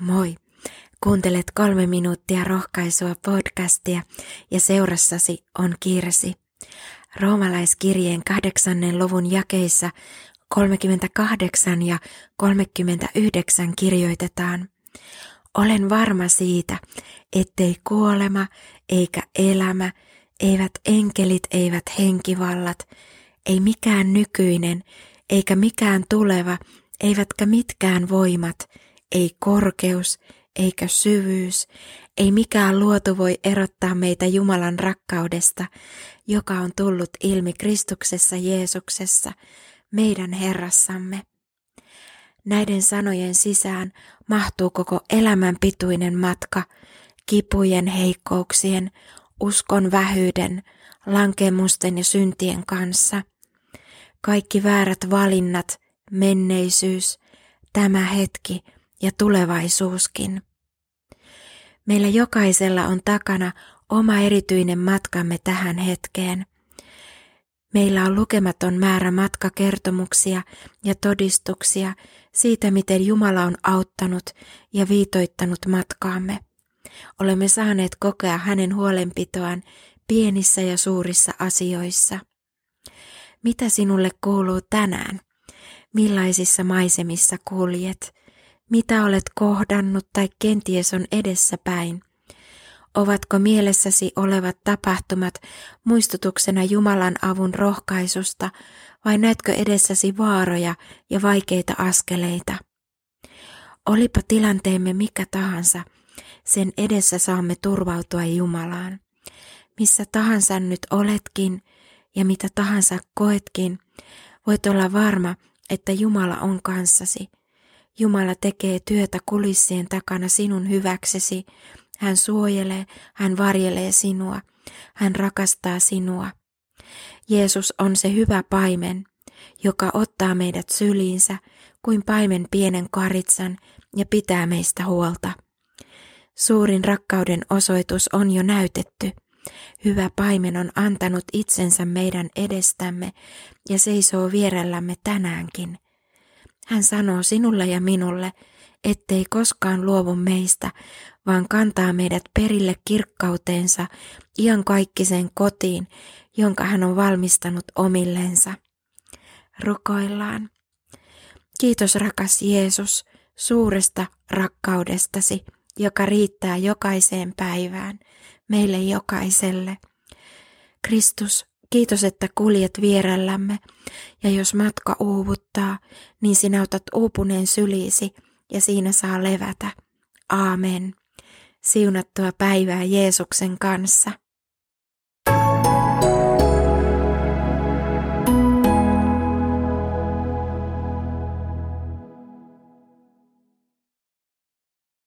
Moi! Kuuntelet kolme minuuttia rohkaisua podcastia ja seurassasi on Kirsi. Roomalaiskirjeen kahdeksannen luvun jakeissa 38 ja 39 kirjoitetaan. Olen varma siitä, ettei kuolema eikä elämä, eivät enkelit, eivät henkivallat, ei mikään nykyinen, eikä mikään tuleva, eivätkä mitkään voimat, ei korkeus, eikä syvyys, ei mikään luotu voi erottaa meitä Jumalan rakkaudesta, joka on tullut ilmi Kristuksessa Jeesuksessa, meidän Herrassamme. Näiden sanojen sisään mahtuu koko elämän pituinen matka, kipujen, heikkouksien, uskon vähyyden, lankemusten ja syntien kanssa. Kaikki väärät valinnat, menneisyys, tämä hetki ja tulevaisuuskin. Meillä jokaisella on takana oma erityinen matkamme tähän hetkeen. Meillä on lukematon määrä matkakertomuksia ja todistuksia siitä, miten Jumala on auttanut ja viitoittanut matkaamme. Olemme saaneet kokea hänen huolenpitoaan pienissä ja suurissa asioissa. Mitä sinulle kuuluu tänään? Millaisissa maisemissa kuljet? Mitä olet kohdannut tai kenties on edessäpäin? Ovatko mielessäsi olevat tapahtumat muistutuksena Jumalan avun rohkaisusta vai näetkö edessäsi vaaroja ja vaikeita askeleita? Olipa tilanteemme mikä tahansa, sen edessä saamme turvautua Jumalaan. Missä tahansa nyt oletkin ja mitä tahansa koetkin, voit olla varma, että Jumala on kanssasi. Jumala tekee työtä kulissien takana sinun hyväksesi. Hän suojelee, hän varjelee sinua, hän rakastaa sinua. Jeesus on se hyvä paimen, joka ottaa meidät syliinsä kuin paimen pienen karitsan ja pitää meistä huolta. Suurin rakkauden osoitus on jo näytetty. Hyvä paimen on antanut itsensä meidän edestämme ja seisoo vierellämme tänäänkin. Hän sanoo sinulle ja minulle, ettei koskaan luovu meistä, vaan kantaa meidät perille kirkkauteensa iankaikkiseen kotiin, jonka hän on valmistanut omillensa. Rukoillaan. Kiitos rakas Jeesus suuresta rakkaudestasi, joka riittää jokaiseen päivään, meille jokaiselle. Kristus, kiitos, että kuljet vierellämme, ja jos matka uuvuttaa, niin sinä otat uupuneen syliisi ja siinä saa levätä. Aamen. Siunattua päivää Jeesuksen kanssa.